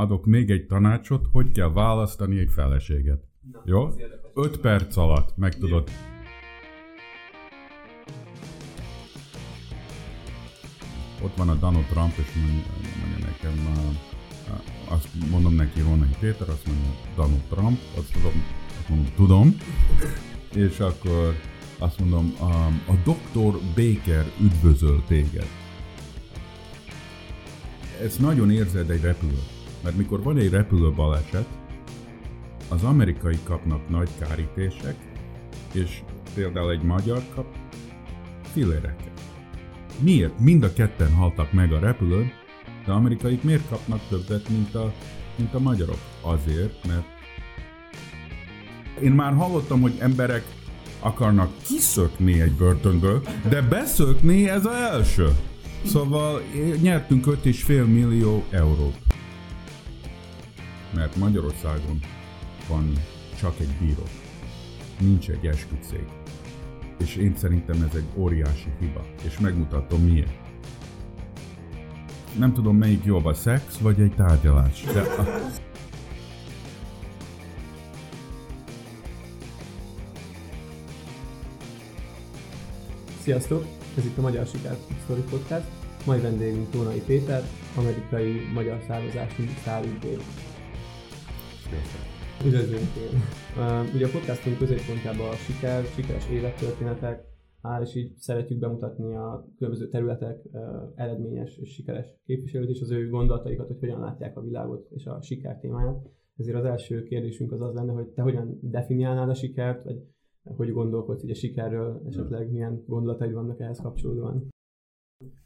adok még egy tanácsot, hogy kell választani egy feleséget. Na, Jó? az érdekes. 5 perc alatt meg tudod. Ott van a Donald Trump, és mondja, mondja nekem, azt mondom neki Ronai Péter, azt mondja Donald Trump, azt tudom, azt mondom, tudom, és akkor azt mondom, um, a Dr. Baker üdvözöl téged. Ezt nagyon érzed egy repülő, mert mikor van egy repülő baleset, az amerikai kapnak nagy kárítések, és például egy magyar kap filéreket. Miért? Mind a ketten haltak meg a repülőn, de amerikaik miért kapnak többet, mint a, mint a magyarok? Azért, mert én már hallottam, hogy emberek akarnak kiszökni egy börtönből, de beszökni ez az első. Szóval eh, nyertünk 5,5 millió eurót. Mert Magyarországon van csak egy bíró. Nincs egy esküdszék. És én szerintem ez egy óriási hiba. És megmutatom miért. Nem tudom melyik jobb a szex vagy egy tárgyalás. De a... Sziasztok! Ez itt a Magyar Siker Story Podcast. Mai vendégünk Tónai Péter, amerikai magyar származású szárügyvéd. Üdvözlünk én! Uh, ugye a podcastunk középpontjában a siker, sikeres élettörténetek áll, és így szeretjük bemutatni a különböző területek uh, eredményes és sikeres képviselőt, és az ő gondolataikat, hogy hogyan látják a világot és a siker témáját. Ezért az első kérdésünk az az lenne, hogy te hogyan definiálnád a sikert, vagy hogy gondolkodsz így a sikerről, esetleg milyen gondolataid vannak ehhez kapcsolódóan?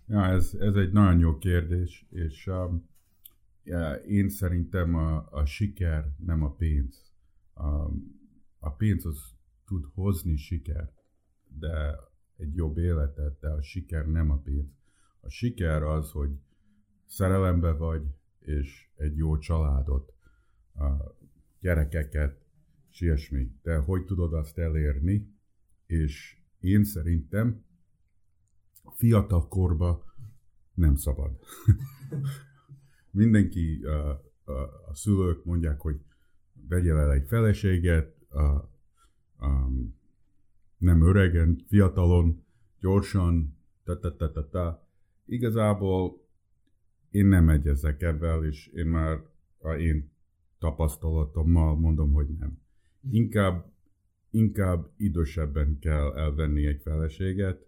Ja, ez, ez egy nagyon jó kérdés, és um, én szerintem a, a siker nem a pénz. Um, a pénz az tud hozni sikert, de egy jobb életet, de a siker nem a pénz. A siker az, hogy szerelembe vagy, és egy jó családot, a gyerekeket, és ilyesmi. De hogy tudod azt elérni? És én szerintem fiatal korba nem szabad. Mindenki, a, a, a szülők mondják, hogy vegyél el egy feleséget, a, a, nem öregen, fiatalon, gyorsan, ta, ta, ta, ta, ta. Igazából én nem egyezek ebben, és én már a én tapasztalatommal mondom, hogy nem. Inkább, inkább idősebben kell elvenni egy feleséget,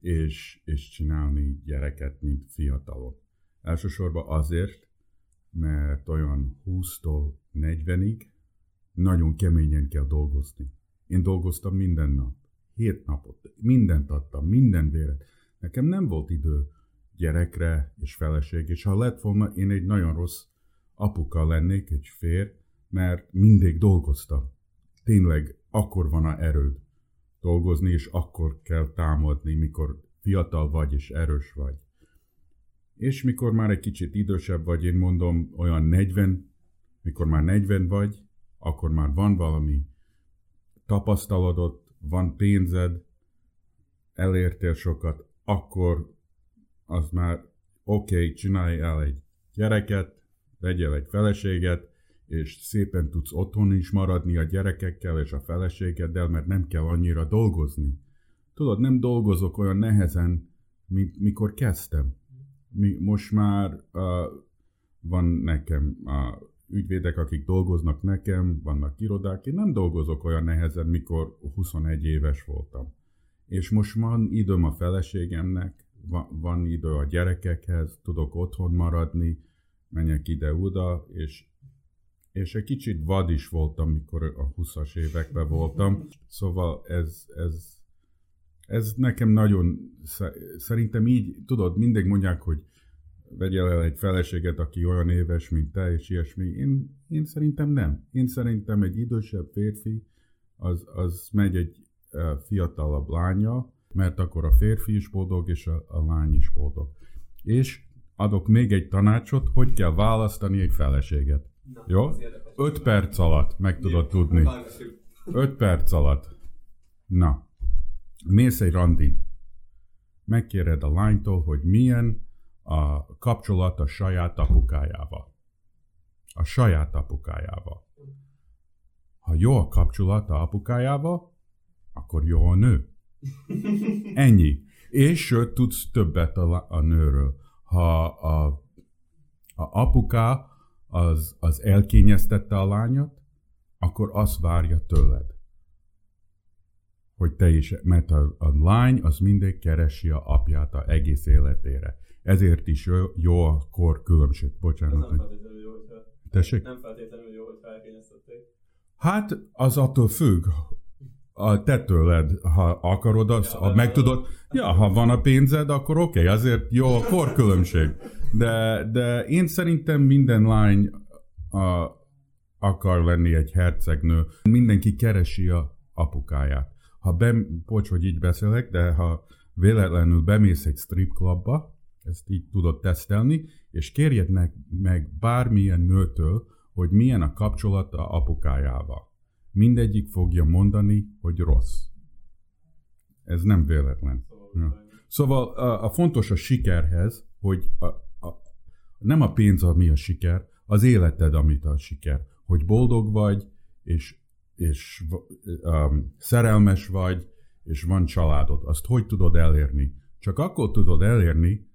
és, és csinálni gyereket, mint fiatalon. Elsősorban azért, mert olyan 20-tól 40-ig nagyon keményen kell dolgozni. Én dolgoztam minden nap, hét napot, mindent adtam, minden véret. Nekem nem volt idő gyerekre és feleség, és ha lett volna, én egy nagyon rossz apuka lennék, egy fér, mert mindig dolgoztam. Tényleg akkor van a erőd dolgozni, és akkor kell támadni, mikor fiatal vagy és erős vagy. És mikor már egy kicsit idősebb vagy, én mondom olyan 40, mikor már 40 vagy, akkor már van valami tapasztalatod, van pénzed, elértél sokat, akkor az már oké, okay, csinálj el egy gyereket, vegyél egy feleséget, és szépen tudsz otthon is maradni a gyerekekkel és a feleségeddel, mert nem kell annyira dolgozni. Tudod, nem dolgozok olyan nehezen, mint mikor kezdtem. Mi, most már uh, van nekem uh, ügyvédek, akik dolgoznak nekem, vannak irodák, én nem dolgozok olyan nehezen, mikor 21 éves voltam. És most van időm a feleségemnek, van, van idő a gyerekekhez, tudok otthon maradni, menjek ide-oda, és és egy kicsit vad is voltam, mikor a 20-as években voltam. Szóval ez, ez, ez nekem nagyon, szerintem így, tudod, mindig mondják, hogy vegyél el egy feleséget, aki olyan éves, mint te, és ilyesmi. Én, én szerintem nem. Én szerintem egy idősebb férfi, az, az megy egy fiatalabb lánya, mert akkor a férfi is boldog, és a, a lány is boldog. És adok még egy tanácsot, hogy kell választani egy feleséget. Na, Jó? 5 perc alatt meg tudod tudni. 5 perc alatt. Na, mész egy randin. Megkéred a lánytól, hogy milyen a kapcsolat a saját apukájával. a saját apukájával. Ha jó a kapcsolata apukájával, akkor jó a nő. Ennyi. És sőt, tudsz többet a, a nőről. Ha a, a apuká az, az elkényeztette a lányot, akkor azt várja tőled. Hogy te is, mert a, a lány az mindig keresi a apját a egész életére. Ezért is jó, a kor különbség. Bocsánat. Ez nem feltétlenül jó, hogyha... Tessék? Nem feltétlenül jó, hogyha elkényeztették. Hát az attól függ. A te tőled, ha akarod, azt, Ja, ha meg tudod, ja, ha van a pénzed, akkor oké, okay, azért jó a korkülönbség. De, de én szerintem minden lány a, akar lenni egy hercegnő. Mindenki keresi a apukáját. Ha be, bocs, hogy így beszélek, de ha véletlenül bemész egy strip clubba, ezt így tudod tesztelni, és kérjed meg, meg bármilyen nőtől, hogy milyen a kapcsolata apukájával. Mindegyik fogja mondani, hogy rossz. Ez nem véletlen. Ja. Szóval a, a fontos a sikerhez, hogy a, a, nem a pénz, ami a siker, az életed, amit a siker. Hogy boldog vagy, és, és um, szerelmes vagy, és van családod. Azt hogy tudod elérni? Csak akkor tudod elérni,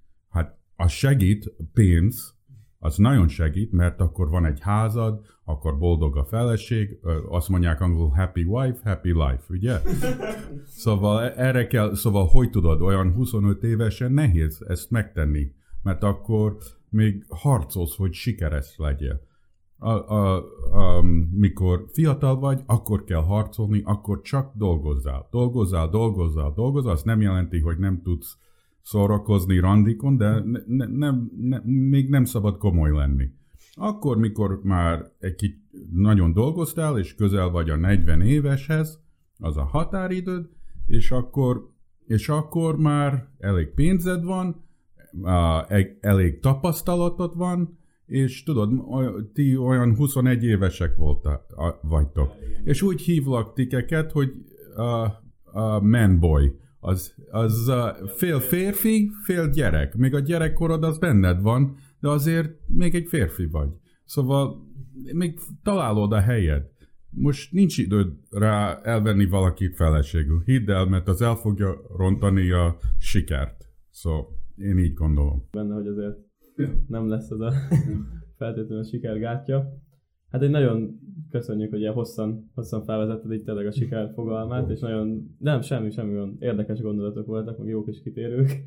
az segít, pénz, az nagyon segít, mert akkor van egy házad, akkor boldog a feleség, azt mondják angolul happy wife, happy life, ugye? Szóval erre kell, szóval hogy tudod, olyan 25 évesen nehéz ezt megtenni, mert akkor még harcolsz, hogy sikeres legyél. A, a, a, mikor fiatal vagy, akkor kell harcolni, akkor csak dolgozzál. Dolgozzál, dolgozzál, dolgozzál, az nem jelenti, hogy nem tudsz szórakozni randikon, de ne, ne, nem, ne, még nem szabad komoly lenni. Akkor, mikor már egy kicsit nagyon dolgoztál, és közel vagy a 40 éveshez, az a határidőd, és akkor, és akkor már elég pénzed van, elég tapasztalatod van, és tudod, ti olyan 21 évesek voltak, vagytok. És úgy hívlak tikeket, hogy a, a manboy. Az, az a fél férfi, fél gyerek. Még a gyerekkorod az benned van, de azért még egy férfi vagy. Szóval még találod a helyed. Most nincs időd rá elvenni valakit feleségül. Hidd el, mert az el fogja rontani a sikert. Szóval én így gondolom. Benne, hogy azért nem lesz ez a feltétlenül sikergátja. Hát egy nagyon köszönjük, hogy ilyen hosszan, hosszan felvezetted itt tényleg a siker fogalmát, és nagyon, nem, semmi, semmi olyan érdekes gondolatok voltak, meg jók és kitérők.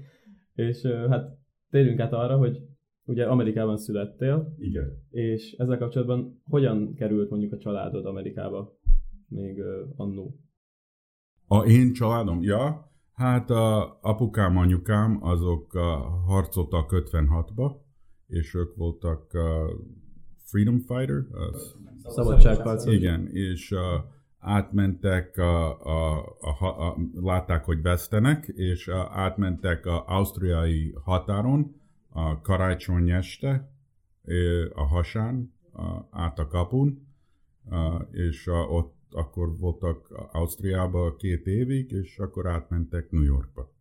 És hát térjünk át arra, hogy ugye Amerikában születtél, Igen. és ezzel kapcsolatban hogyan került mondjuk a családod Amerikába még annó? A én családom? Ja, hát a apukám, anyukám, azok harcoltak 56-ba, és ők voltak uh, freedom fighter, uh, Szabadságharcos. igen, és uh, átmentek, a, a, a, a, a, látták, hogy vesztenek, és uh, átmentek a ausztriai határon a karácsony este, a hasán, a, át a kapun, uh, és uh, ott akkor voltak Ausztriában két évig, és akkor átmentek New Yorkba.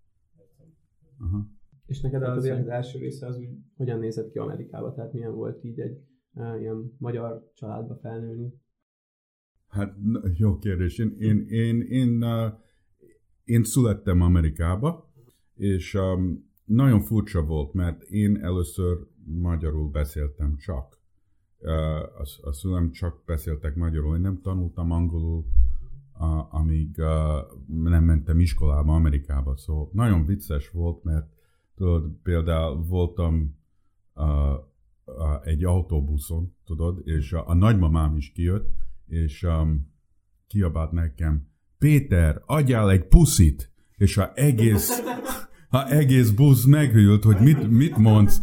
Aha. És neked az, az első része az úgy hogyan nézett ki Amerikába? Tehát milyen volt így egy uh, ilyen magyar családba felnőni? Hát jó kérdés. Én, én, én, én, én születtem Amerikába, és um, nagyon furcsa volt, mert én először magyarul beszéltem csak. A, a szülem csak beszéltek magyarul. Én nem tanultam angolul, uh, amíg uh, nem mentem iskolába Amerikába. Szóval nagyon vicces volt, mert tudod, például voltam uh, egy autóbuszon, tudod, és a, a nagymamám is kijött, és um, kiabált nekem, Péter, adjál egy puszit, és a egész, a egész busz meghűlt, hogy mit, mit mondsz.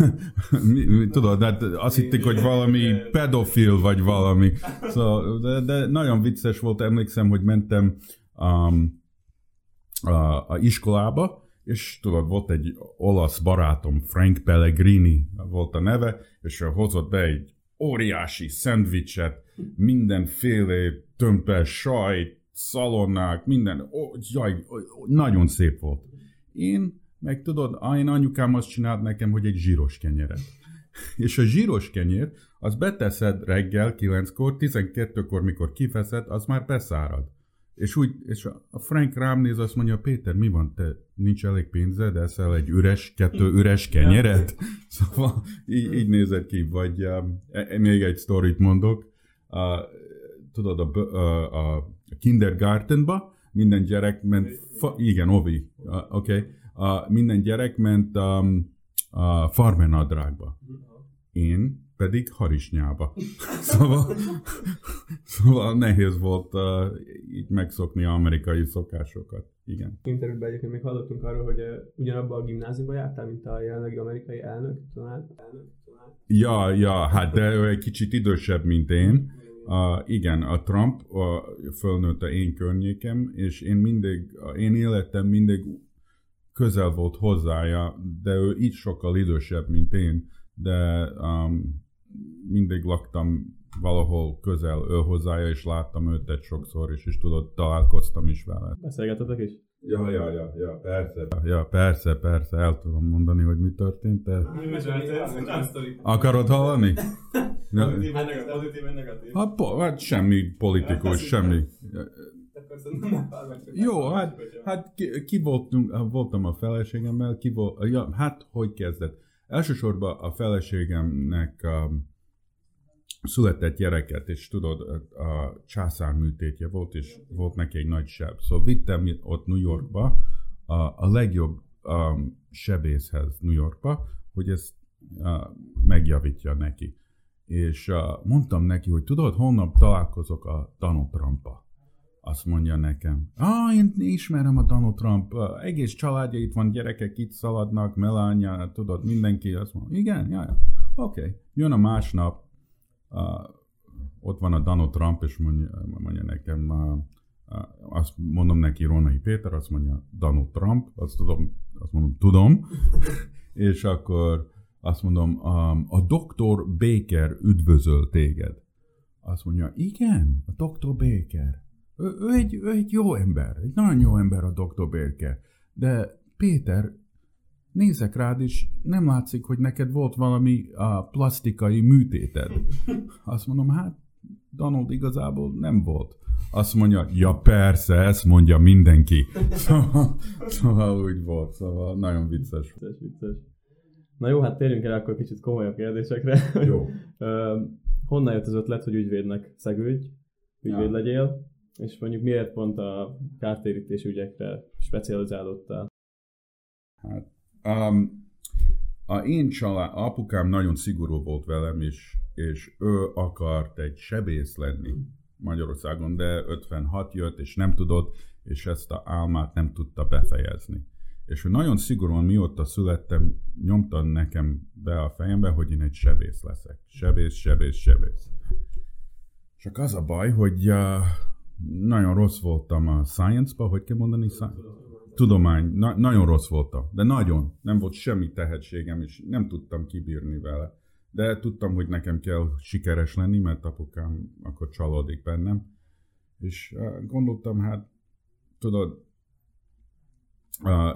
tudod, hát azt hitték, hogy valami pedofil vagy valami. Szóval, de, de nagyon vicces volt, emlékszem, hogy mentem um, a, a iskolába, és tudod, volt egy olasz barátom, Frank Pellegrini volt a neve, és ő hozott be egy óriási szendvicset, mindenféle tömpes sajt, szalonnák, minden, ó, jaj, ó, nagyon szép volt. Én, meg tudod, én anyukám azt csinált nekem, hogy egy zsíros kenyeret. És a zsíros kenyér, az beteszed reggel 9-kor, 12-kor, mikor kifeszed, az már beszárad. És úgy, és a Frank rám néz, azt mondja, Péter, mi van, te nincs elég pénzed, eszel egy üres, kettő üres kenyeret? Szóval így, így nézett ki, vagy uh, még egy sztorit mondok. Uh, tudod, a, a, a kindergartenba minden gyerek ment, fa, igen, Ovi, uh, oké, okay. uh, minden gyerek ment um, a farmernadrágba. Én pedig harisnyába. szóval, szóval nehéz volt uh, így megszokni amerikai szokásokat. Igen. Interjúban egyébként még hallottunk arról, hogy uh, ugyanabban a gimnáziumban jártál, mint a jelenlegi amerikai elnök, tanár, elnök, tanár. Ja, ja, hát de ő egy kicsit idősebb, mint én. Uh, igen, a Trump uh, fölnőtt a én környékem, és én mindig, uh, én életem mindig közel volt hozzája, de ő így sokkal idősebb, mint én, de um, mindig laktam valahol közel ő hozzája, és láttam őt egy sokszor is, és tudod, találkoztam is vele. Beszélgetetek is? Ja, ja, ja, ja, persze. Ja, persze, persze, el tudom mondani, hogy mi történt. De... Akarod hallani? Pozitív, negatív? Hát, po, hát semmi politikus, semmi. Jó, hát, hát ki, ki voltunk, voltam a feleségemmel, ki volt, ja, hát hogy kezdett? Elsősorban a feleségemnek um, született gyereket, és tudod, a császár műtétje volt, és volt neki egy nagy seb. Szóval vittem ott New Yorkba a, a legjobb um, sebészhez New Yorkba, hogy ezt uh, megjavítja neki. És uh, mondtam neki, hogy tudod, holnap találkozok a Donald Trumpa. Azt mondja nekem, ah, én ismerem a Donald Trump, uh, egész családja itt van, gyerekek itt szaladnak, Melania, tudod, mindenki azt mondja, igen, jaj, oké. Okay. Jön a másnap, ott van a Donald Trump, és mondja, mondja nekem, uh, uh, azt mondom neki Ronai Péter, azt mondja Donald Trump, azt, tudom, azt mondom, tudom, és akkor azt mondom, um, a doktor Baker üdvözöl téged. Azt mondja, igen, a doktor Baker. Ő, ő, egy, ő egy jó ember, egy nagyon jó ember a doktor Baker. De Péter, nézek rád, és nem látszik, hogy neked volt valami a plastikai műtéted. Azt mondom, hát Donald igazából nem volt. Azt mondja, ja persze, ezt mondja mindenki. Szóval, szóval úgy volt, szóval nagyon vicces. Vicces, vicces. Na jó, hát térjünk el akkor kicsit komolyabb kérdésekre. Jó. Honnan jött az ötlet, hogy ügyvédnek szegődj, ügyvéd ja. legyél, és mondjuk miért pont a kártérítés ügyekre specializálódtál? Hát Um, a én család, apukám nagyon szigorú volt velem, és, és ő akart egy sebész lenni Magyarországon, de 56 jött, és nem tudott, és ezt a álmát nem tudta befejezni. És ő nagyon szigorúan, mióta születtem, nyomta nekem be a fejembe, hogy én egy sebész leszek. Sebész, sebész, sebész. Csak az a baj, hogy uh, nagyon rossz voltam a science-ba, hogy kell mondani? Science? Tudomány, na, nagyon rossz voltam, de nagyon. Nem volt semmi tehetségem, és nem tudtam kibírni vele. De tudtam, hogy nekem kell sikeres lenni, mert apukám akkor csalódik bennem. És gondoltam, hát tudod,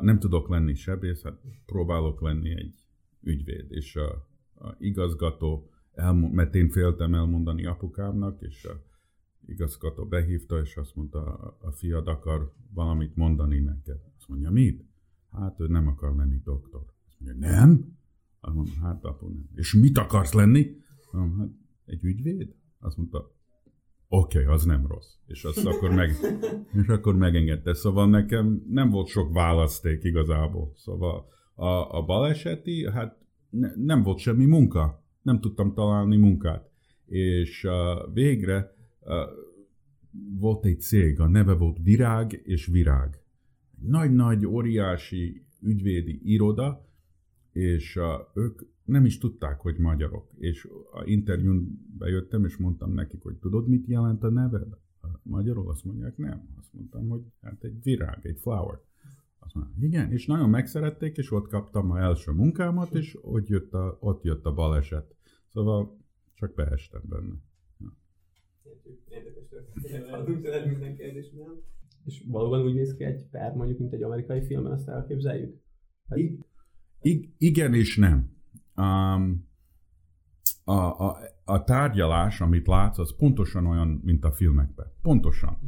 nem tudok lenni sebész, hát próbálok lenni egy ügyvéd. És a, a igazgató, elmond, mert én féltem elmondani apukámnak, és a igazgató behívta, és azt mondta, a fiad akar valamit mondani neked mondja, mit? Hát ő nem akar lenni doktor. Azt mondja, nem? Azt mondja, hát apu nem. És mit akarsz lenni? Mondom, hát egy ügyvéd? Azt mondta, oké, okay, az nem rossz. És azt akkor, meg, és akkor megengedte. Szóval nekem nem volt sok választék igazából. Szóval a, a baleseti, hát ne, nem volt semmi munka. Nem tudtam találni munkát. És uh, végre uh, volt egy cég, a neve volt Virág és Virág nagy-nagy, óriási ügyvédi iroda, és ők nem is tudták, hogy magyarok. És a interjún bejöttem, és mondtam nekik, hogy tudod, mit jelent a neved? A magyarul azt mondják, nem. Azt mondtam, hogy hát egy virág, egy flower. Azt mondtam, igen, és nagyon megszerették, és ott kaptam a első munkámat, és ott jött a, ott jött a baleset. Szóval csak beestem benne. Érdekes történet. minden kérdés, és valóban úgy néz ki egy per, mondjuk, mint egy amerikai filmen, azt elképzeljük? Hát... I- igen és nem. Um, a, a, a tárgyalás, amit látsz, az pontosan olyan, mint a filmekben. Pontosan.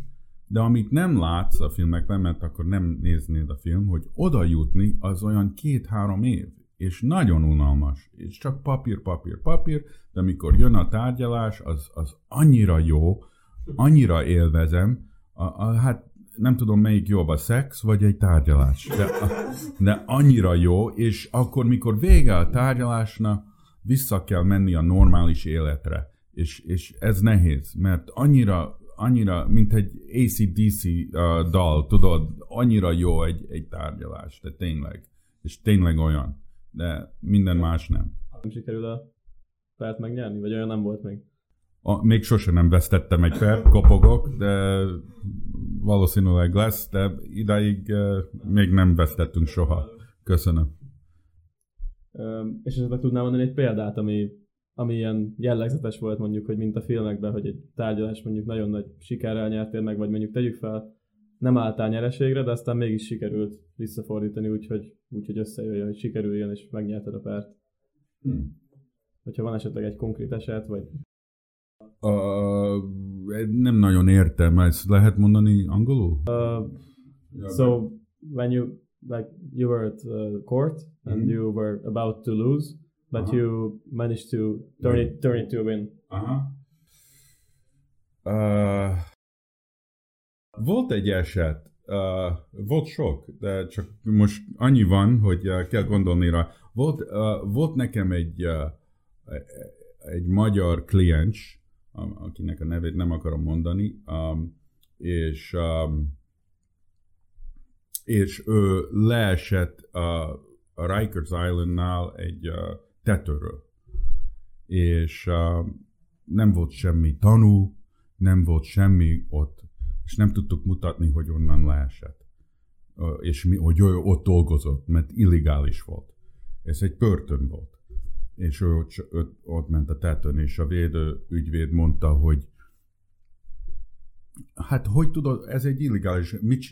De amit nem látsz a filmekben, mert akkor nem néznéd a film, hogy oda jutni, az olyan két-három év. És nagyon unalmas. És csak papír, papír, papír, de amikor jön a tárgyalás, az, az annyira jó, annyira élvezem, a, a, hát nem tudom melyik jobb, a szex vagy egy tárgyalás, de, de annyira jó, és akkor, mikor vége a tárgyalásnak, vissza kell menni a normális életre, és, és ez nehéz, mert annyira, annyira, mint egy ACDC uh, dal, tudod, annyira jó egy, egy tárgyalás, de tényleg, és tényleg olyan, de minden más nem. Nem sikerül a pert megnyerni, vagy olyan nem volt még? A, még sose nem vesztettem egy pert, kopogok, de valószínűleg lesz, de idáig uh, még nem vesztettünk soha. Köszönöm. És esetleg tudnám mondani egy példát, ami, ami ilyen jellegzetes volt mondjuk, hogy mint a filmekben, hogy egy tárgyalás mondjuk nagyon nagy sikerrel nyertél meg, vagy mondjuk tegyük fel, nem álltál nyereségre, de aztán mégis sikerült visszafordítani úgy, hogy, úgy, hogy összejöjjön, hogy sikerüljön, és megnyerted a pert. Hmm. Hogyha van esetleg egy konkrét eset, vagy Uh, nem nagyon értem, ezt lehet mondani angolul? Uh, so, when you, like, you were at uh, court and mm-hmm. you were about to lose, but uh-huh. you managed to turn it, turn it to a win. Uh-huh. Uh, volt egy eset, uh, volt sok, de csak most annyi van, hogy uh, kell gondolni rá. Volt, uh, volt nekem egy, uh, egy magyar kliens, akinek a nevét nem akarom mondani, um, és, um, és ő leesett a, a Rikers Islandnál egy uh, tetőről. És uh, nem volt semmi tanú, nem volt semmi ott, és nem tudtuk mutatni, hogy onnan leesett. És mi, hogy ő ott dolgozott, mert illegális volt. Ez egy börtön volt és ő ott, ott, ott ment a tetőn, és a védő ügyvéd mondta, hogy hát hogy tudod, ez egy illegális, mit,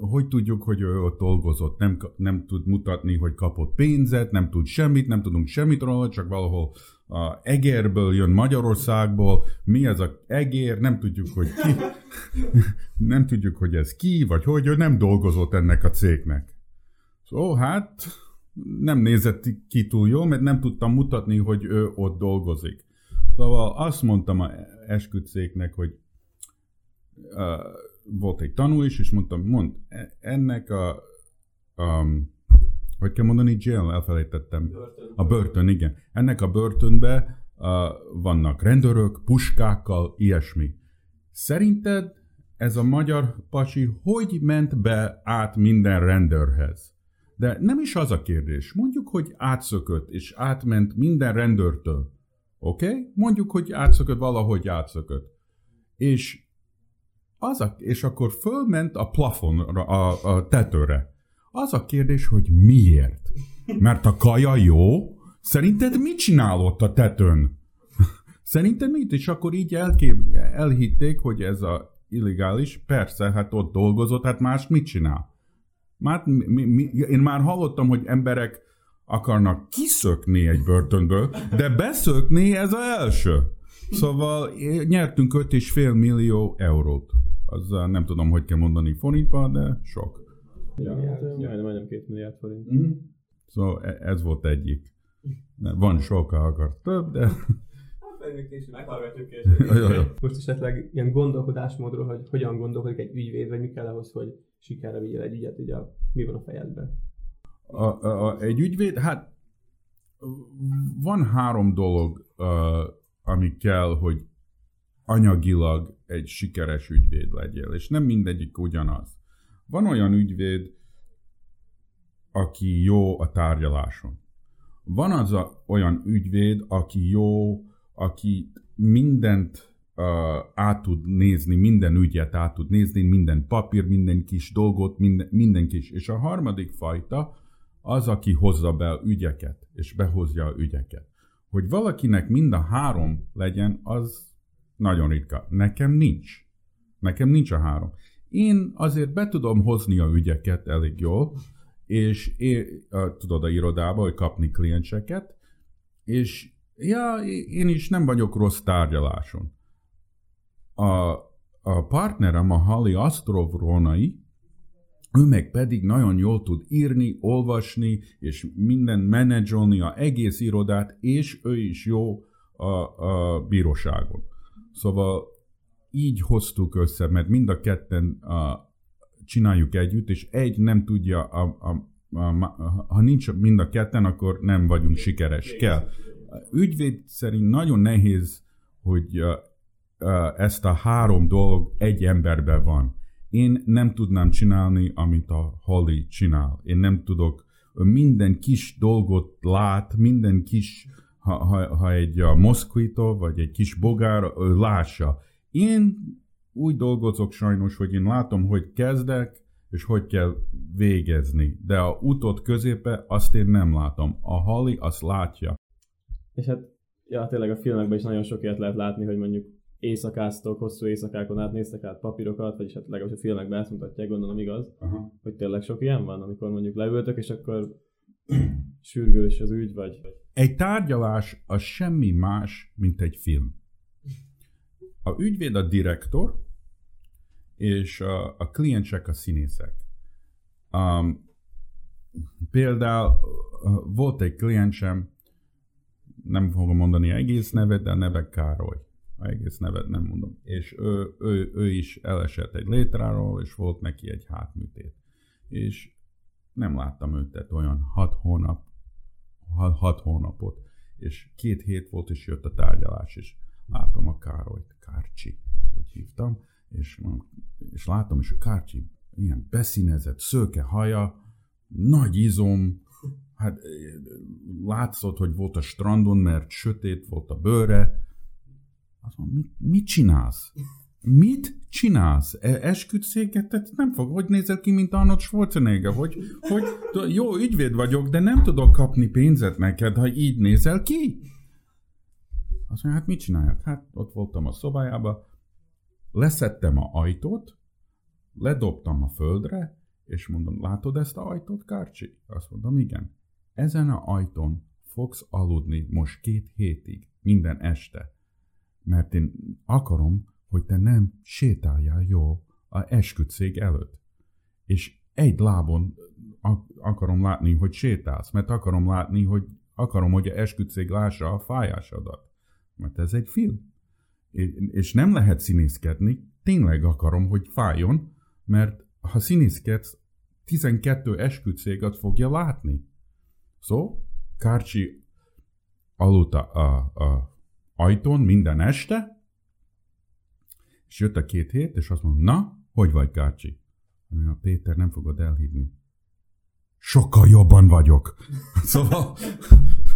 hogy tudjuk, hogy ő ott dolgozott, nem, nem tud mutatni, hogy kapott pénzet, nem tud semmit, nem tudunk semmit róla, csak valahol a Egerből jön Magyarországból, mi ez a Eger, nem tudjuk, hogy ki, nem tudjuk, hogy ez ki, vagy hogy ő nem dolgozott ennek a cégnek. Szóval hát nem nézett ki túl jól, mert nem tudtam mutatni, hogy ő ott dolgozik. Szóval azt mondtam a esküdszéknek, hogy uh, volt egy tanú is, és mondtam, mond, e, ennek a, um, hogy kell mondani, jail, elfelejtettem. Börtön. A börtön, igen. Ennek a börtönbe uh, vannak rendőrök, puskákkal, ilyesmi. Szerinted ez a magyar pasi hogy ment be át minden rendőrhez? De nem is az a kérdés. Mondjuk, hogy átszökött, és átment minden rendőrtől. Oké? Okay? Mondjuk, hogy átszökött, valahogy átszökött. És, az a, és akkor fölment a plafonra, a, a tetőre. Az a kérdés, hogy miért? Mert a kaja jó? Szerinted mit csinál ott a tetőn? Szerinted mit? És akkor így elkép, elhitték, hogy ez a illegális. Persze, hát ott dolgozott, hát más mit csinál? Már, mi, mi, én már hallottam, hogy emberek akarnak kiszökni egy börtönből, de beszökni ez az első. Szóval nyertünk 5,5 millió eurót. Az nem tudom, hogy kell mondani forintba, de sok. Ja, ja majdnem 2 milliárd forint. Mm. Szóval ez volt egyik. Van sok, ha akar több, de... Most esetleg ilyen gondolkodásmódról, hogy hogyan gondolkodik egy ügyvéd, vagy mi kell ahhoz, hogy sikerre vigyél egy ügyet, ugye mi van a fejedben? A, a, a, egy ügyvéd, hát van három dolog, uh, ami kell, hogy anyagilag egy sikeres ügyvéd legyél, és nem mindegyik ugyanaz. Van olyan ügyvéd, aki jó a tárgyaláson. Van az a, olyan ügyvéd, aki jó, aki mindent uh, át tud nézni, minden ügyet át tud nézni, minden papír, minden kis dolgot, minden, minden kis. És a harmadik fajta az, aki hozza be ügyeket, és behozja a ügyeket. Hogy valakinek mind a három legyen, az nagyon ritka. Nekem nincs. Nekem nincs a három. Én azért be tudom hozni a ügyeket elég jól, és én, tudod, a irodába, hogy kapni klienseket, és Ja, én is nem vagyok rossz tárgyaláson. A, a partnerem, a Hali Astrov Ronai, ő meg pedig nagyon jól tud írni, olvasni, és minden menedzsolni a egész irodát, és ő is jó a, a bíróságon. Szóval így hoztuk össze, mert mind a ketten a, csináljuk együtt, és egy nem tudja, a, a, a, a, ha nincs mind a ketten, akkor nem vagyunk sikeres. Kell. Ügyvéd szerint nagyon nehéz, hogy ezt a három dolog egy emberben van. Én nem tudnám csinálni, amit a Holly csinál. Én nem tudok, minden kis dolgot lát, minden kis, ha, ha, ha egy moszkvito, vagy egy kis bogár, lássa. Én úgy dolgozok sajnos, hogy én látom, hogy kezdek, és hogy kell végezni. De a utot középe azt én nem látom. A Holly azt látja. És hát, ja, tényleg a filmekben is nagyon sok ilyet lehet látni, hogy mondjuk éjszakáztok, hosszú éjszakákon át néztek át papírokat, vagyis hát legalábbis a filmekben ezt mutatják, gondolom igaz, Aha. hogy tényleg sok ilyen van, amikor mondjuk leültök, és akkor sürgős az ügy, vagy... Egy tárgyalás az semmi más, mint egy film. A ügyvéd a direktor, és a, a kliensek a színészek. Um, például volt egy kliensem, nem fogom mondani egész nevet, de a neve Károly. A egész nevet nem mondom. És ő, ő, ő is elesett egy létráról, és volt neki egy hátműtét. És nem láttam őt, tehát olyan hat hónap, hat, hat hónapot, és két hét volt, és jött a tárgyalás, és látom a Károlyt, Kárcsi, úgy hívtam, és, és látom, és a Kárcsi ilyen beszínezett, szőke haja, nagy izom, hát látszott, hogy volt a strandon, mert sötét volt a bőre. Azt mondom, mit, mit csinálsz? Mit csinálsz? E, esküdszéket nem fog, hogy nézel ki, mint Arnold Schwarzenegger, hogy, hogy jó ügyvéd vagyok, de nem tudok kapni pénzet neked, ha így nézel ki. Azt mondja, hát mit csináljak? Hát ott voltam a szobájába, leszettem a ajtót, ledobtam a földre, és mondom, látod ezt a ajtót, Kárcsi? Azt mondom, igen. Ezen a ajtón fogsz aludni most két hétig, minden este. Mert én akarom, hogy te nem sétáljál jó a esküdszék előtt. És egy lábon akarom látni, hogy sétálsz, mert akarom látni, hogy akarom, hogy a esküdszék lássa a fájásodat. Mert ez egy film. És nem lehet színészkedni, tényleg akarom, hogy fájjon, mert ha színészkedsz, 12 esküdszégat fogja látni. Szó, Kárcsi aludt a, a, a ajtón minden este, és jött a két hét, és azt mondta, na, hogy vagy Kárcsi? A Péter nem fogod elhívni. Sokkal jobban vagyok. Szóval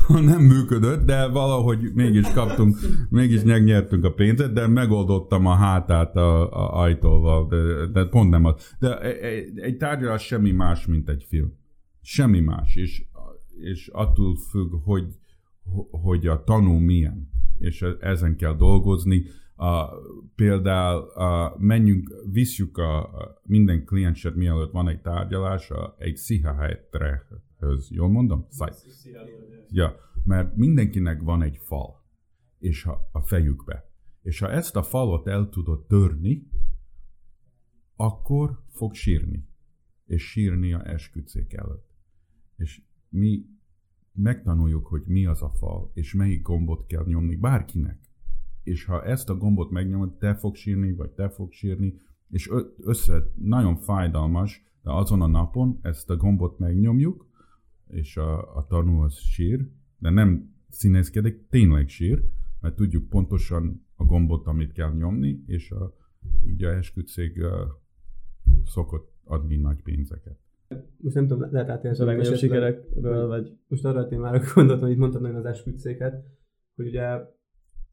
nem működött, de valahogy mégis kaptunk, mégis megnyertünk a pénzet, de megoldottam a hátát a, a ajtóval, de, de pont nem az. De egy, egy tárgyalás semmi más, mint egy film. Semmi más, és, és attól függ, hogy, hogy a tanú milyen, és ezen kell dolgozni. A, például a, menjünk, visszük a, a minden klienset, mielőtt van egy tárgyalása, egy pszichiátre höz. Jól mondom? Ja, mert mindenkinek van egy fal és ha, a fejükbe. És ha ezt a falat el tudod törni, akkor fog sírni. És sírni a esküdszék előtt. És mi megtanuljuk, hogy mi az a fal, és melyik gombot kell nyomni bárkinek. És ha ezt a gombot megnyomod, te fog sírni, vagy te fog sírni, és össze nagyon fájdalmas, de azon a napon ezt a gombot megnyomjuk, és a, a tanú az sír, de nem színészkedik, tényleg sír, mert tudjuk pontosan a gombot, amit kell nyomni, és a, így a esküdszég szokott adni nagy pénzeket. Most nem tudom, lehet átélni a legnagyobb sikerekről, vagy most arra a témára gondoltam, hogy mondtad nagyon az esküdszéket, hogy ugye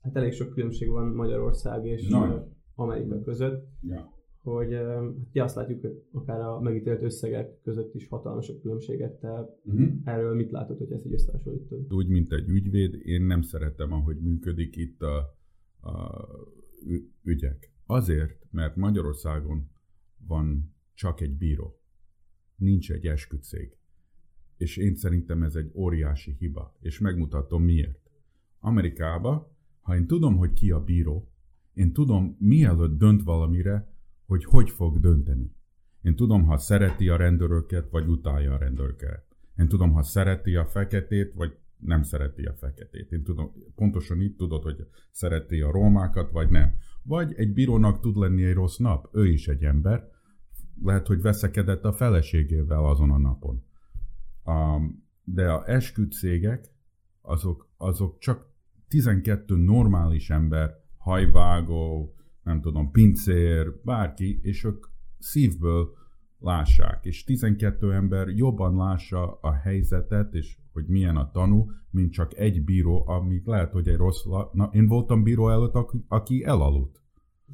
hát elég sok különbség van Magyarország és no. Amerika között. Ja hogy ja, azt látjuk, hogy akár a megítélt összegek között is hatalmas a különbségek, te uh-huh. erről mit látod, hogy ezt így összehasonlítod? Úgy, mint egy ügyvéd, én nem szeretem, ahogy működik itt a, a ügyek. Azért, mert Magyarországon van csak egy bíró, nincs egy esküdszék. És én szerintem ez egy óriási hiba, és megmutatom miért. Amerikába, ha én tudom, hogy ki a bíró, én tudom, mielőtt dönt valamire, hogy hogy fog dönteni. Én tudom, ha szereti a rendőröket, vagy utálja a rendőröket. Én tudom, ha szereti a feketét, vagy nem szereti a feketét. Én tudom, pontosan így tudod, hogy szereti a rómákat, vagy nem. Vagy egy bírónak tud lenni egy rossz nap, ő is egy ember, lehet, hogy veszekedett a feleségével azon a napon. Um, de a esküdszégek, azok, azok csak 12 normális ember, hajvágó, nem tudom, pincér, bárki, és ők szívből lássák, és 12 ember jobban lássa a helyzetet, és hogy milyen a tanú, mint csak egy bíró, amit lehet, hogy egy rossz... Na, én voltam bíró előtt, aki elaludt.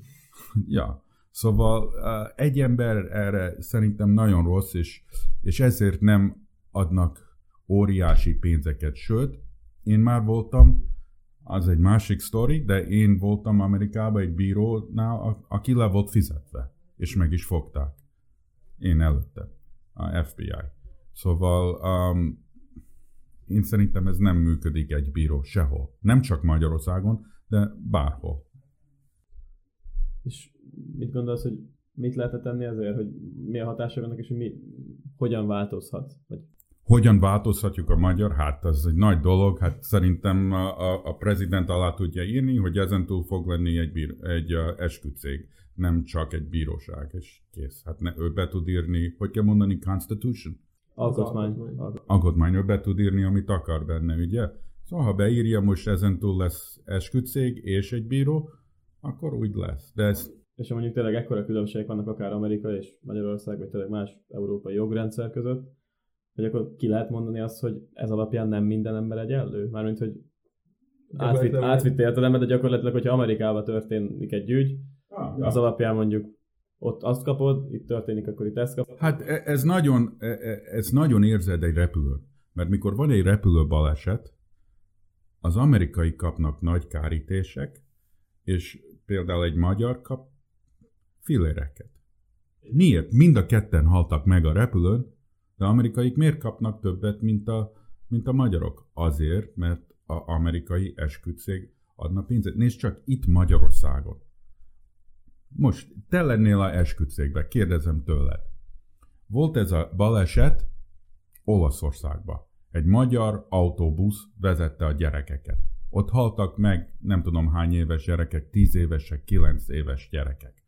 ja. Szóval egy ember erre szerintem nagyon rossz, és, és ezért nem adnak óriási pénzeket. Sőt, én már voltam, az egy másik sztori, de én voltam Amerikában egy bírónál, aki le volt fizetve, és meg is fogták. Én előtte, a FBI. Szóval um, én szerintem ez nem működik egy bíró sehol. Nem csak Magyarországon, de bárhol. És mit gondolsz, hogy mit lehet tenni ezért, hogy mi a hatása vannak, és hogy mi, hogyan változhat? Vagy... Hogyan változhatjuk a magyar? Hát ez egy nagy dolog. Hát szerintem a, a, a prezident alá tudja írni, hogy ezentúl fog lenni egy, bír, egy uh, esküdtség, nem csak egy bíróság, és kész. Hát ne, ő be tud írni, hogy kell mondani, constitution? Alkotmány. Alkotmány, ő be tud írni, amit akar benne, ugye? Szóval ha beírja, most ezentúl lesz esküdtség és egy bíró, akkor úgy lesz. De ez és ha mondjuk tényleg ekkora különbségek vannak akár Amerika és Magyarország, vagy tényleg más európai jogrendszer között, hogy akkor ki lehet mondani azt, hogy ez alapján nem minden ember egyenlő? Mármint, hogy átvitt, átvitt értelemben, de gyakorlatilag, hogyha Amerikában történik egy ügy, ah, ja. az alapján mondjuk ott azt kapod, itt történik, akkor itt ezt kapod. Hát e, ez nagyon, e, e, ez nagyon érzed egy repülő. Mert mikor van egy repülő baleset, az amerikai kapnak nagy kárítések, és például egy magyar kap filléreket. Miért? Mind a ketten haltak meg a repülőn, de amerikaik miért kapnak többet, mint a, mint a magyarok? Azért, mert az amerikai esküdszég adna pénzet. Nézd csak itt Magyarországon. Most te lennél a esküdszégbe, kérdezem tőled. Volt ez a baleset Olaszországba. Egy magyar autóbusz vezette a gyerekeket. Ott haltak meg nem tudom hány éves gyerekek, tíz évesek, kilenc éves gyerekek.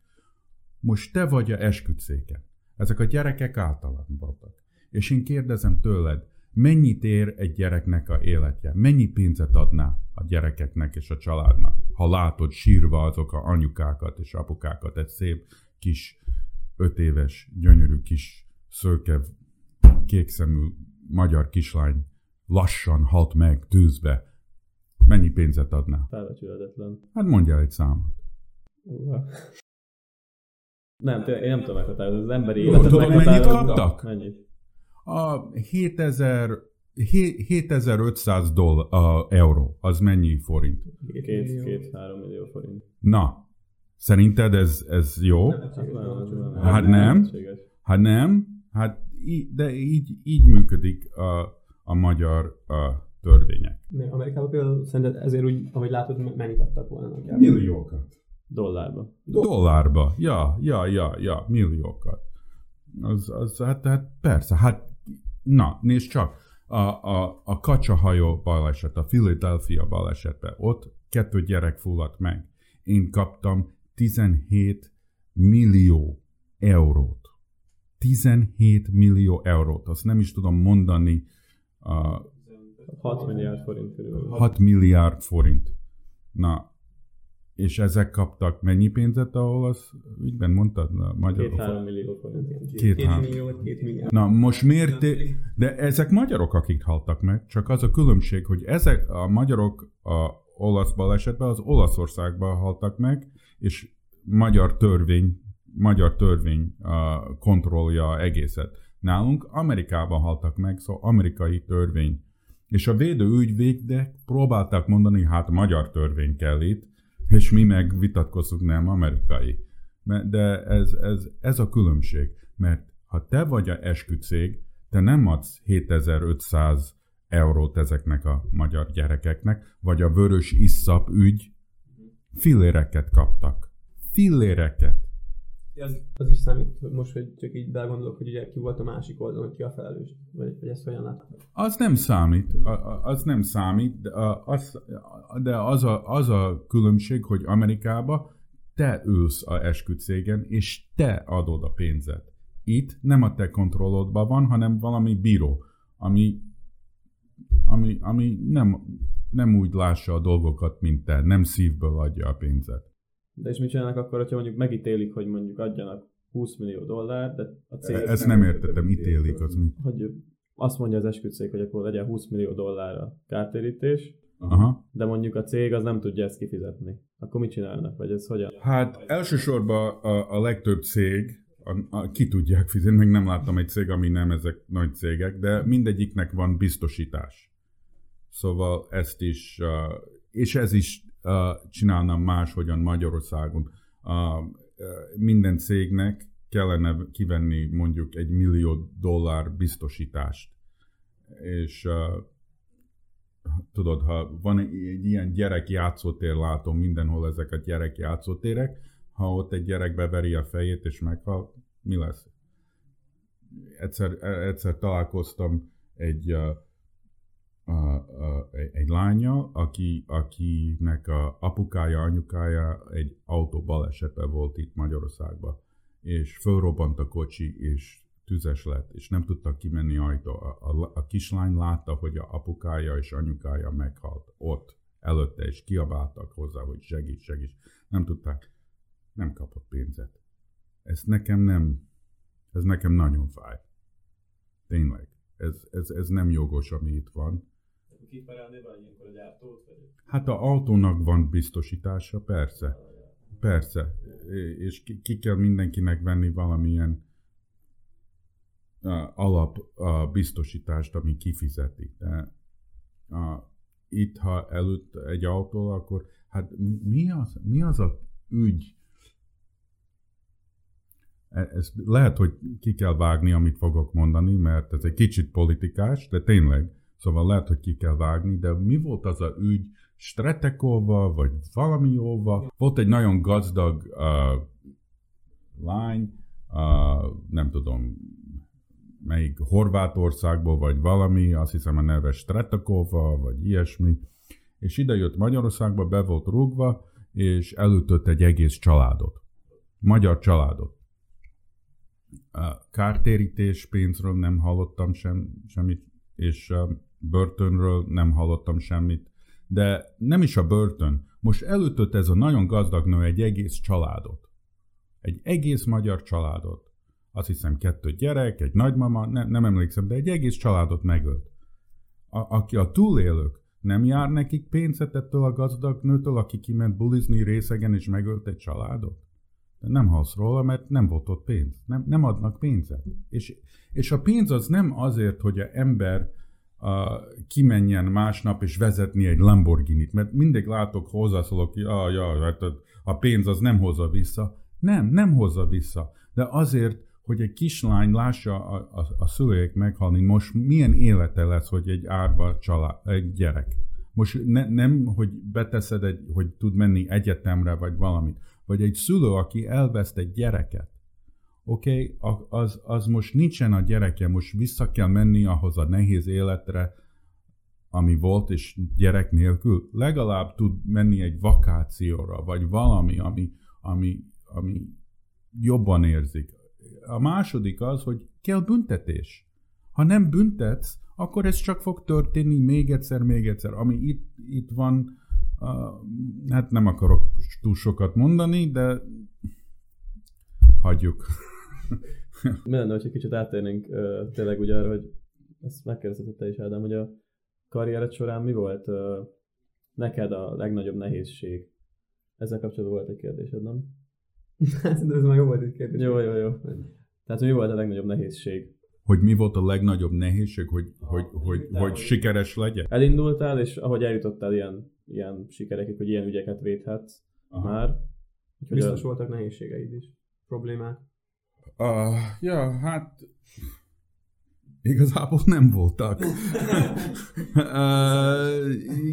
Most te vagy a esküdszéken. Ezek a gyerekek általán voltak. És én kérdezem tőled, mennyit ér egy gyereknek a életje? Mennyi pénzet adná a gyerekeknek és a családnak? Ha látod sírva azok a anyukákat és apukákat, egy szép kis öt éves, gyönyörű kis szőke, kékszemű magyar kislány lassan halt meg tűzbe. Mennyi pénzet adná? Felbecsülhetetlen. Hát mondja egy számot. Nem, én nem tudom meghatározni, az emberi életet Tudod, mennyit kaptak? Mennyit? A 7000 7500 doll, uh, euró, az mennyi forint? Két-három millió forint. Na, szerinted ez, ez jó? Hát nem. Hát nem. Hát í- de így, így működik a, a magyar a törvények. Amerikában például szerinted ezért úgy, ahogy látod, mennyit adtak volna? Milliókat. Dollárba. Dollárba, ja, ja, ja, ja, milliókat. Az, az, hát, hát persze, hát na, nézd csak, a, a, a kacsahajó baleset, a Philadelphia balesetben, ott kettő gyerek fulladt meg. Én kaptam 17 millió eurót. 17 millió eurót, azt nem is tudom mondani. Uh, 6 milliárd forint körül. 6 milliárd forint. Na, és ezek kaptak mennyi pénzet a olasz ügyben, mondtad? A magyarok? Két-három millió forint. Két, millió, két milliárd. Na most miért? De ezek magyarok, akik haltak meg, csak az a különbség, hogy ezek a magyarok a olasz balesetben az Olaszországban haltak meg, és magyar törvény, magyar törvény a kontrollja egészet. Nálunk Amerikában haltak meg, szóval amerikai törvény. És a védő ügyvédek próbálták mondani, hát magyar törvény kell itt, és mi meg vitatkozunk, nem amerikai. De ez, ez, ez a különbség, mert ha te vagy a esküdszég, te nem adsz 7500 eurót ezeknek a magyar gyerekeknek, vagy a vörös isszap ügy, filléreket kaptak. Filléreket. Az, az is számít, most, hogy csak így belegondolok, hogy ugye ki volt a másik oldalon, ki a felelős, vagy, vagy ezt hogyan láthatod? Az nem számít, az nem számít, de az, de az, a, az a különbség, hogy Amerikába te ülsz a esküdszégen, és te adod a pénzet. Itt nem a te kontrollodban van, hanem valami bíró, ami, ami, ami nem, nem úgy lássa a dolgokat, mint te, nem szívből adja a pénzet. De és mit csinálnak akkor, hogyha mondjuk megítélik, hogy mondjuk adjanak 20 millió dollár, de a cég... Ezt nem, értettem, ítélik, az mi? Hogy azt mondja az esküdszék, hogy akkor legyen 20 millió dollár a kártérítés, Aha. de mondjuk a cég az nem tudja ezt kifizetni. Akkor mit csinálnak, vagy ez hogyan? Hát elsősorban a, a legtöbb cég, a, a, ki tudják fizetni, még nem láttam egy cég, ami nem ezek nagy cégek, de mindegyiknek van biztosítás. Szóval ezt is, uh, és ez is csinálnám máshogyan Magyarországon. Minden cégnek kellene kivenni mondjuk egy millió dollár biztosítást. És tudod, ha van egy ilyen gyerek játszótér, látom mindenhol ezek a gyerek játszótérek, ha ott egy gyerek beveri a fejét és meghal, mi lesz? Egyszer, egyszer találkoztam egy, uh, uh, uh, egy lánya, aki, akinek a apukája, anyukája egy autóbalesetben volt itt Magyarországban, és fölrobbant a kocsi, és tüzes lett, és nem tudtak kimenni ajtó. A, a, a kislány látta, hogy a apukája és anyukája meghalt ott, előtte, és kiabáltak hozzá, hogy segíts, segíts. Nem tudták, nem kapott pénzet. Ez nekem nem, ez nekem nagyon fáj. Tényleg. Ez, ez, ez nem jogos, ami itt van. Hát a autónak van biztosítása, persze. Persze. És ki, ki kell mindenkinek venni valamilyen alap a biztosítást, ami kifizeti. De a, itt, ha előtt egy autó, akkor hát mi az, mi az a ügy? E, ez lehet, hogy ki kell vágni, amit fogok mondani, mert ez egy kicsit politikás, de tényleg, szóval lehet, hogy ki kell vágni, de mi volt az a ügy Stretekova, vagy valami jóval? Volt egy nagyon gazdag uh, lány, uh, nem tudom, melyik Horvátországból, vagy valami, azt hiszem a neve Stretakova, vagy ilyesmi, és ide jött Magyarországba, be volt rúgva, és elütött egy egész családot. Magyar családot. A kártérítés pénzről nem hallottam sem, semmit, és börtönről nem hallottam semmit, de nem is a börtön. Most elütött ez a nagyon gazdag nő egy egész családot. Egy egész magyar családot azt hiszem kettő gyerek, egy nagymama, ne, nem emlékszem, de egy egész családot megölt. A, aki a túlélők, nem jár nekik pénzet ettől a gazdag nőtől, aki kiment bulizni részegen és megölt egy családot? De nem halsz róla, mert nem volt ott pénz. Nem, nem adnak pénzet. És, és a pénz az nem azért, hogy a ember kimenjen másnap és vezetni egy Lamborghini-t, mert mindig látok, hozzászólok, hogy ah, ja, hát a pénz az nem hozza vissza. Nem, nem hozza vissza. De azért, hogy egy kislány lássa a, a, a szülők meghalni, most milyen élete lesz, hogy egy árva család, egy gyerek. Most ne, nem, hogy beteszed, egy, hogy tud menni egyetemre, vagy valamit, vagy egy szülő, aki elveszt egy gyereket, oké, okay, az, az most nincsen a gyereke, most vissza kell menni ahhoz a nehéz életre, ami volt, és gyerek nélkül, legalább tud menni egy vakációra, vagy valami, ami, ami, ami jobban érzik a második az, hogy kell büntetés. Ha nem büntetsz, akkor ez csak fog történni még egyszer, még egyszer. Ami itt, itt van, uh, hát nem akarok túl sokat mondani, de hagyjuk. Mi lenne, hogy egy kicsit átérnénk uh, tényleg ugye arra, hogy ezt megkérdezted te is, Ádám, hogy a karriered során mi volt uh, neked a legnagyobb nehézség? Ezzel kapcsolatban volt egy kérdésed, nem? Hát, ez már jó volt egy kérdés. Jó, jó, jó. Tehát mi volt a legnagyobb nehézség? Hogy mi volt a legnagyobb nehézség, hogy, ah, hogy, hogy, hogy, hogy sikeres legyen? Elindultál, és ahogy eljutottál ilyen, ilyen sikerekig, hogy ilyen ügyeket védhetsz Aha. már. Úgyhogy Biztos a... voltak nehézségeid is, problémák. Uh, ja, hát Igazából nem voltak. uh,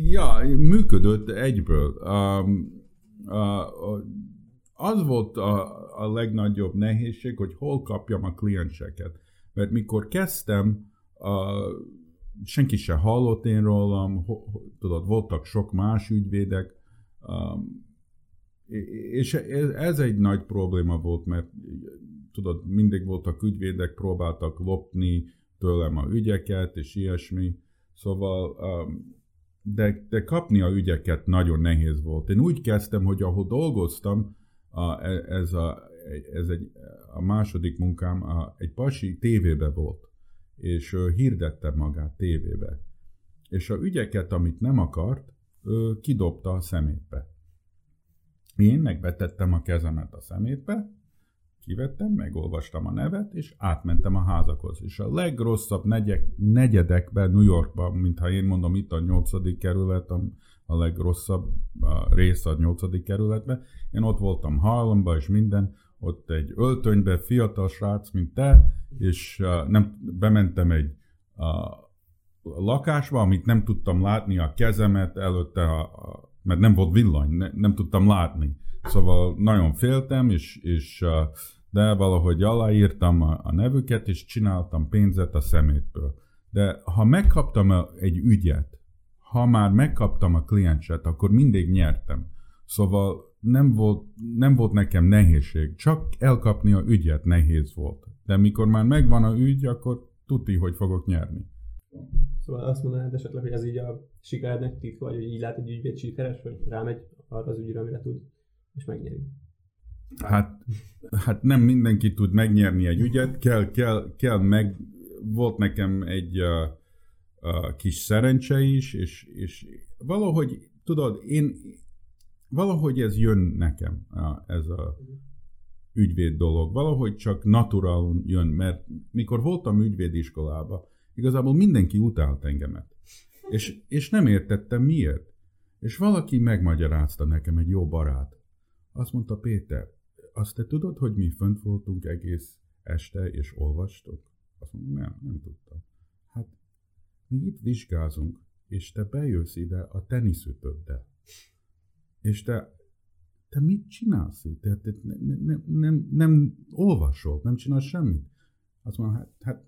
ja, működött egyből. Um, uh, az volt a, a legnagyobb nehézség, hogy hol kapjam a klienseket. Mert mikor kezdtem, uh, senki se hallott én rólam, ho, tudod, voltak sok más ügyvédek, um, és ez egy nagy probléma volt, mert tudod, mindig voltak ügyvédek, próbáltak lopni tőlem a ügyeket, és ilyesmi. Szóval, um, de, de kapni a ügyeket nagyon nehéz volt. Én úgy kezdtem, hogy ahol dolgoztam, e, ez, a, ez egy, a második munkám egy pasi tévébe volt, és hirdette magát tévébe. És a ügyeket, amit nem akart, kidobta a szemétbe. Én megvetettem a kezemet a szemétbe, kivettem, megolvastam a nevet, és átmentem a házakhoz. És a legrosszabb negyek, negyedekben New Yorkban, mintha én mondom, itt a nyolcadik kerület, a, legrosszabb a rész a nyolcadik kerületben, én ott voltam Harlemba és minden, ott egy öltönybe, fiatal srác, mint te, és uh, nem, bementem egy uh, lakásba, amit nem tudtam látni a kezemet előtte, a, a, mert nem volt villany, ne, nem tudtam látni. Szóval nagyon féltem, és, és uh, de valahogy aláírtam a, a nevüket, és csináltam pénzet a szemétből. De ha megkaptam egy ügyet, ha már megkaptam a klienset, akkor mindig nyertem. Szóval nem volt, nem volt nekem nehézség, csak elkapni a ügyet nehéz volt. De mikor már megvan a ügy, akkor tuti, hogy fogok nyerni. Szóval azt mondanád esetleg, hogy ez így a sikerednek titka, vagy hogy így lát egy ügyvéd sikeres, hogy rámegy arra az ügyre, amire tud, és megnyeri. Hát, hát nem mindenki tud megnyerni egy ügyet, kell, kell, kell meg, volt nekem egy uh, uh, kis szerencse is, és, és valahogy, tudod, én, valahogy ez jön nekem, uh, ez a ügyvéd dolog, valahogy csak naturalon jön, mert mikor voltam ügyvédiskolába, igazából mindenki utált engemet. És, és nem értettem miért. És valaki megmagyarázta nekem, egy jó barát. Azt mondta, Péter, azt te tudod, hogy mi fönt voltunk egész este, és olvastok? Azt mondom, nem, nem tudtam. Hát, mi itt vizsgázunk, és te bejössz ide a teniszütöddel. És te, te mit csinálsz itt? Te, te nem, nem, nem, nem olvasol, nem csinálsz semmit. Azt mondom, hát, hát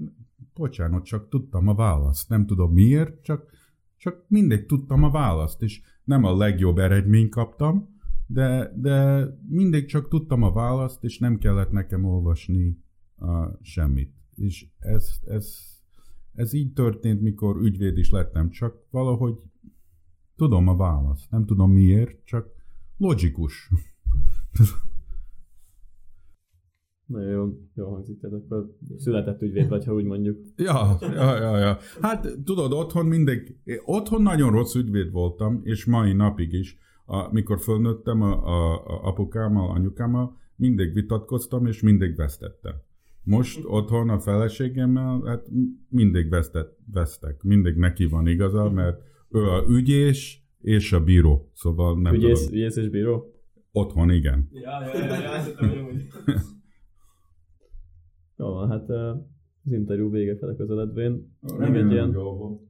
bocsánat, csak tudtam a választ. Nem tudom miért, csak, csak mindig tudtam a választ, és nem a legjobb eredményt kaptam, de, de mindig csak tudtam a választ, és nem kellett nekem olvasni uh, semmit. És ez, ez, ez így történt, mikor ügyvéd is lettem, csak valahogy tudom a választ. Nem tudom miért, csak logikus. Nagyon jó, jó hangzik, tehát akkor született ügyvéd vagy, ha úgy mondjuk. Ja, ja, ja, ja. Hát tudod, otthon mindig, otthon nagyon rossz ügyvéd voltam, és mai napig is a, mikor fölnőttem a, a, a apukámmal, anyukámmal, mindig vitatkoztam, és mindig vesztettem. Most otthon a feleségemmel, hát mindig vesztett, vesztek. Mindig neki van igaza, mert ő a ügyés és a bíró. Szóval nem ügyész, tudom. Ügyész és bíró? Otthon, igen. Ja, ja, ja, ja, Jó, hát az interjú vége fele közeledvén. Még egy ilyen...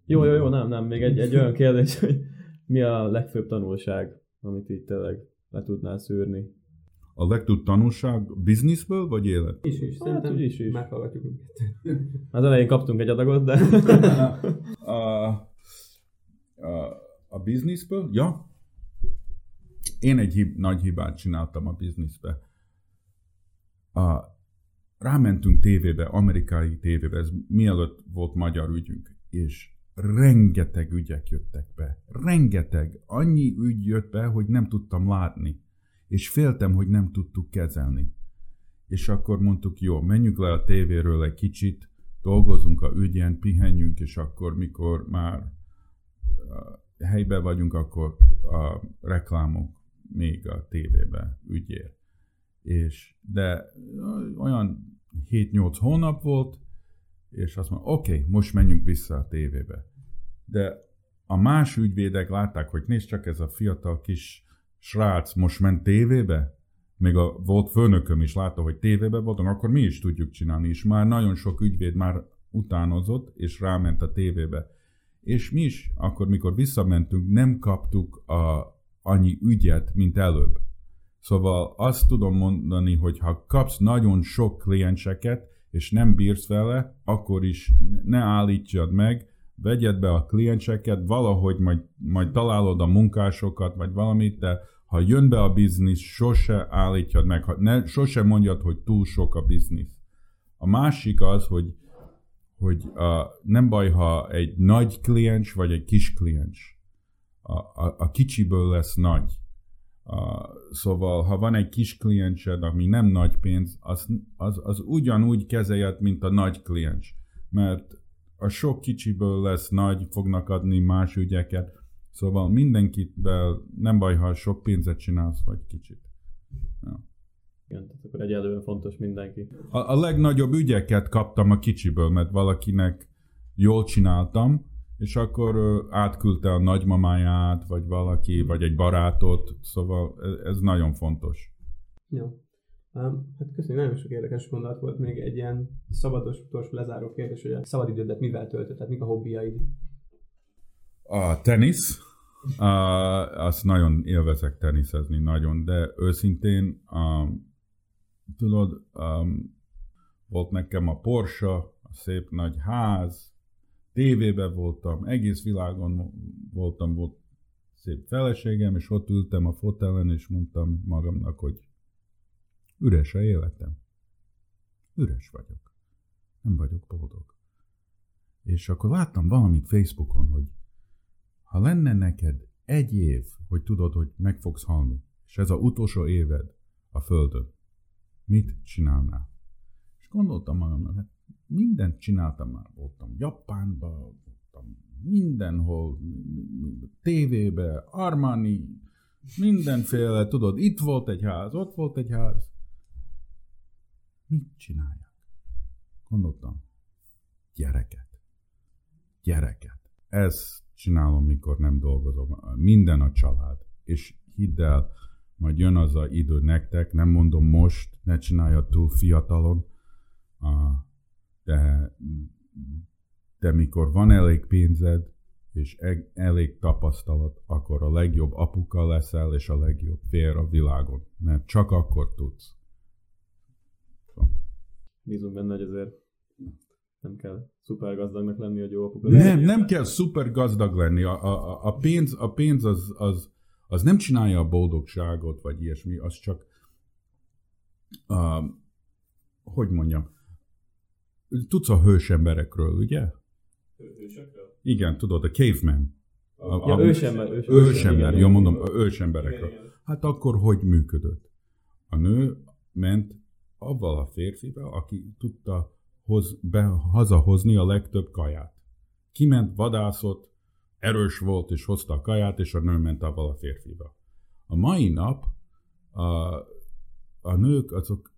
Jó, jó, jó, nem, nem, még egy, egy olyan kérdés, hogy mi a legfőbb tanulság amit így tényleg le tudnál szűrni. A legtöbb tanulság bizniszből, vagy élet? Is is, szerintem hát, is, is. meghallgatjuk minket. Az elején kaptunk egy adagot, de... a, a, a bizniszből? Ja. Én egy hib, nagy hibát csináltam a bizniszbe. A, rámentünk tévébe, amerikai tévébe, ez mielőtt volt magyar ügyünk, és rengeteg ügyek jöttek be. Rengeteg. Annyi ügy jött be, hogy nem tudtam látni. És féltem, hogy nem tudtuk kezelni. És akkor mondtuk, jó, menjünk le a tévéről egy kicsit, dolgozunk a ügyen, pihenjünk, és akkor, mikor már uh, helybe vagyunk, akkor a reklámok még a tévébe ügyér. És, de olyan 7-8 hónap volt, és azt mondja, oké, okay, most menjünk vissza a tévébe. De a más ügyvédek látták, hogy nézd csak ez a fiatal kis srác most ment tévébe, még a volt főnököm is látta, hogy tévébe voltunk, akkor mi is tudjuk csinálni, és már nagyon sok ügyvéd már utánozott, és ráment a tévébe. És mi is, akkor mikor visszamentünk, nem kaptuk a, annyi ügyet, mint előbb. Szóval azt tudom mondani, hogy ha kapsz nagyon sok klienseket, és nem bírsz vele, akkor is ne állítsad meg, vegyed be a klienseket, valahogy majd, majd találod a munkásokat, vagy valamit, de ha jön be a biznisz, sose állítjad meg, ha ne, sose mondjad, hogy túl sok a biznisz. A másik az, hogy, hogy uh, nem baj, ha egy nagy kliens vagy egy kis kliens. A, a, a kicsiből lesz nagy. Uh, szóval, ha van egy kis kliensed, ami nem nagy pénz, az, az, az ugyanúgy kezeljed, mint a nagy kliens. Mert a sok kicsiből lesz nagy, fognak adni más ügyeket. Szóval mindenkitvel nem baj, ha sok pénzet csinálsz, vagy kicsit. Ja. Igen, tehát akkor egyelőre fontos mindenki. A, a legnagyobb ügyeket kaptam a kicsiből, mert valakinek jól csináltam, és akkor átküldte a nagymamáját, vagy valaki, vagy egy barátot, szóval ez, ez nagyon fontos. Jó. Hát köszönjük, nagyon sok érdekes gondolat volt. Még egy ilyen szabados, utolsó lezáró kérdés, hogy a szabadidődet mivel töltöd, tehát mik a hobbiaid? A tenisz. Uh, azt nagyon élvezek teniszezni, nagyon, de őszintén um, tudod, um, volt nekem a Porsche, a szép nagy ház, tévébe voltam, egész világon voltam, volt szép feleségem, és ott ültem a fotelen, és mondtam magamnak, hogy üres a életem. Üres vagyok. Nem vagyok boldog. És akkor láttam valamit Facebookon, hogy ha lenne neked egy év, hogy tudod, hogy meg fogsz halni, és ez a utolsó éved a Földön, mit csinálnál? És gondoltam magamnak, hát mindent csináltam már. Voltam Japánban, voltam mindenhol, tévébe, Armani, mindenféle, tudod, itt volt egy ház, ott volt egy ház. Mit csináljak? Gondoltam, gyereket. Gyereket. Ezt csinálom, mikor nem dolgozom. Minden a család. És hidd el, majd jön az a idő nektek, nem mondom most, ne csinálja túl fiatalon, de, de mikor van elég pénzed, és e, elég tapasztalat, akkor a legjobb apuka leszel, és a legjobb fér a világon. Mert csak akkor tudsz. Bízunk benne, hogy azért nem kell szuper gazdagnak lenni, hogy jó apuka. Nem, nem kell szuper gazdag lenni. A, a, a pénz, a pénz az, az, az nem csinálja a boldogságot, vagy ilyesmi, az csak, uh, hogy mondjam, tudsz a hős emberekről, ugye? Hősökről? Igen, tudod, a caveman. A, ja, a, ősember. Ősember, ősember jó, mondom, a ősemberekről. Hát akkor hogy működött? A nő ment avval a férfivel, aki tudta hoz, be, hazahozni a legtöbb kaját. Kiment, vadászott, erős volt, és hozta a kaját, és a nő ment avval a férfival. A mai nap a, a nők azok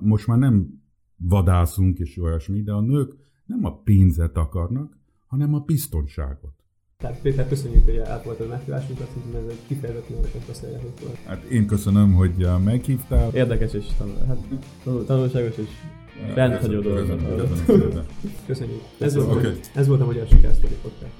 most már nem vadászunk és olyasmi, de a nők nem a pénzet akarnak, hanem a biztonságot. Tehát Péter, köszönjük, hogy elfogadtad a meghívásunkat, hogy ez egy kifejezetten érdekes beszélgetés volt. Hát én köszönöm, hogy meghívtál. Érdekes és tanul, hát, tanulságos és rendhagyó dolog. Köszönjük. Ez, volt, okay. ez volt a Magyar Sikersztori Podcast.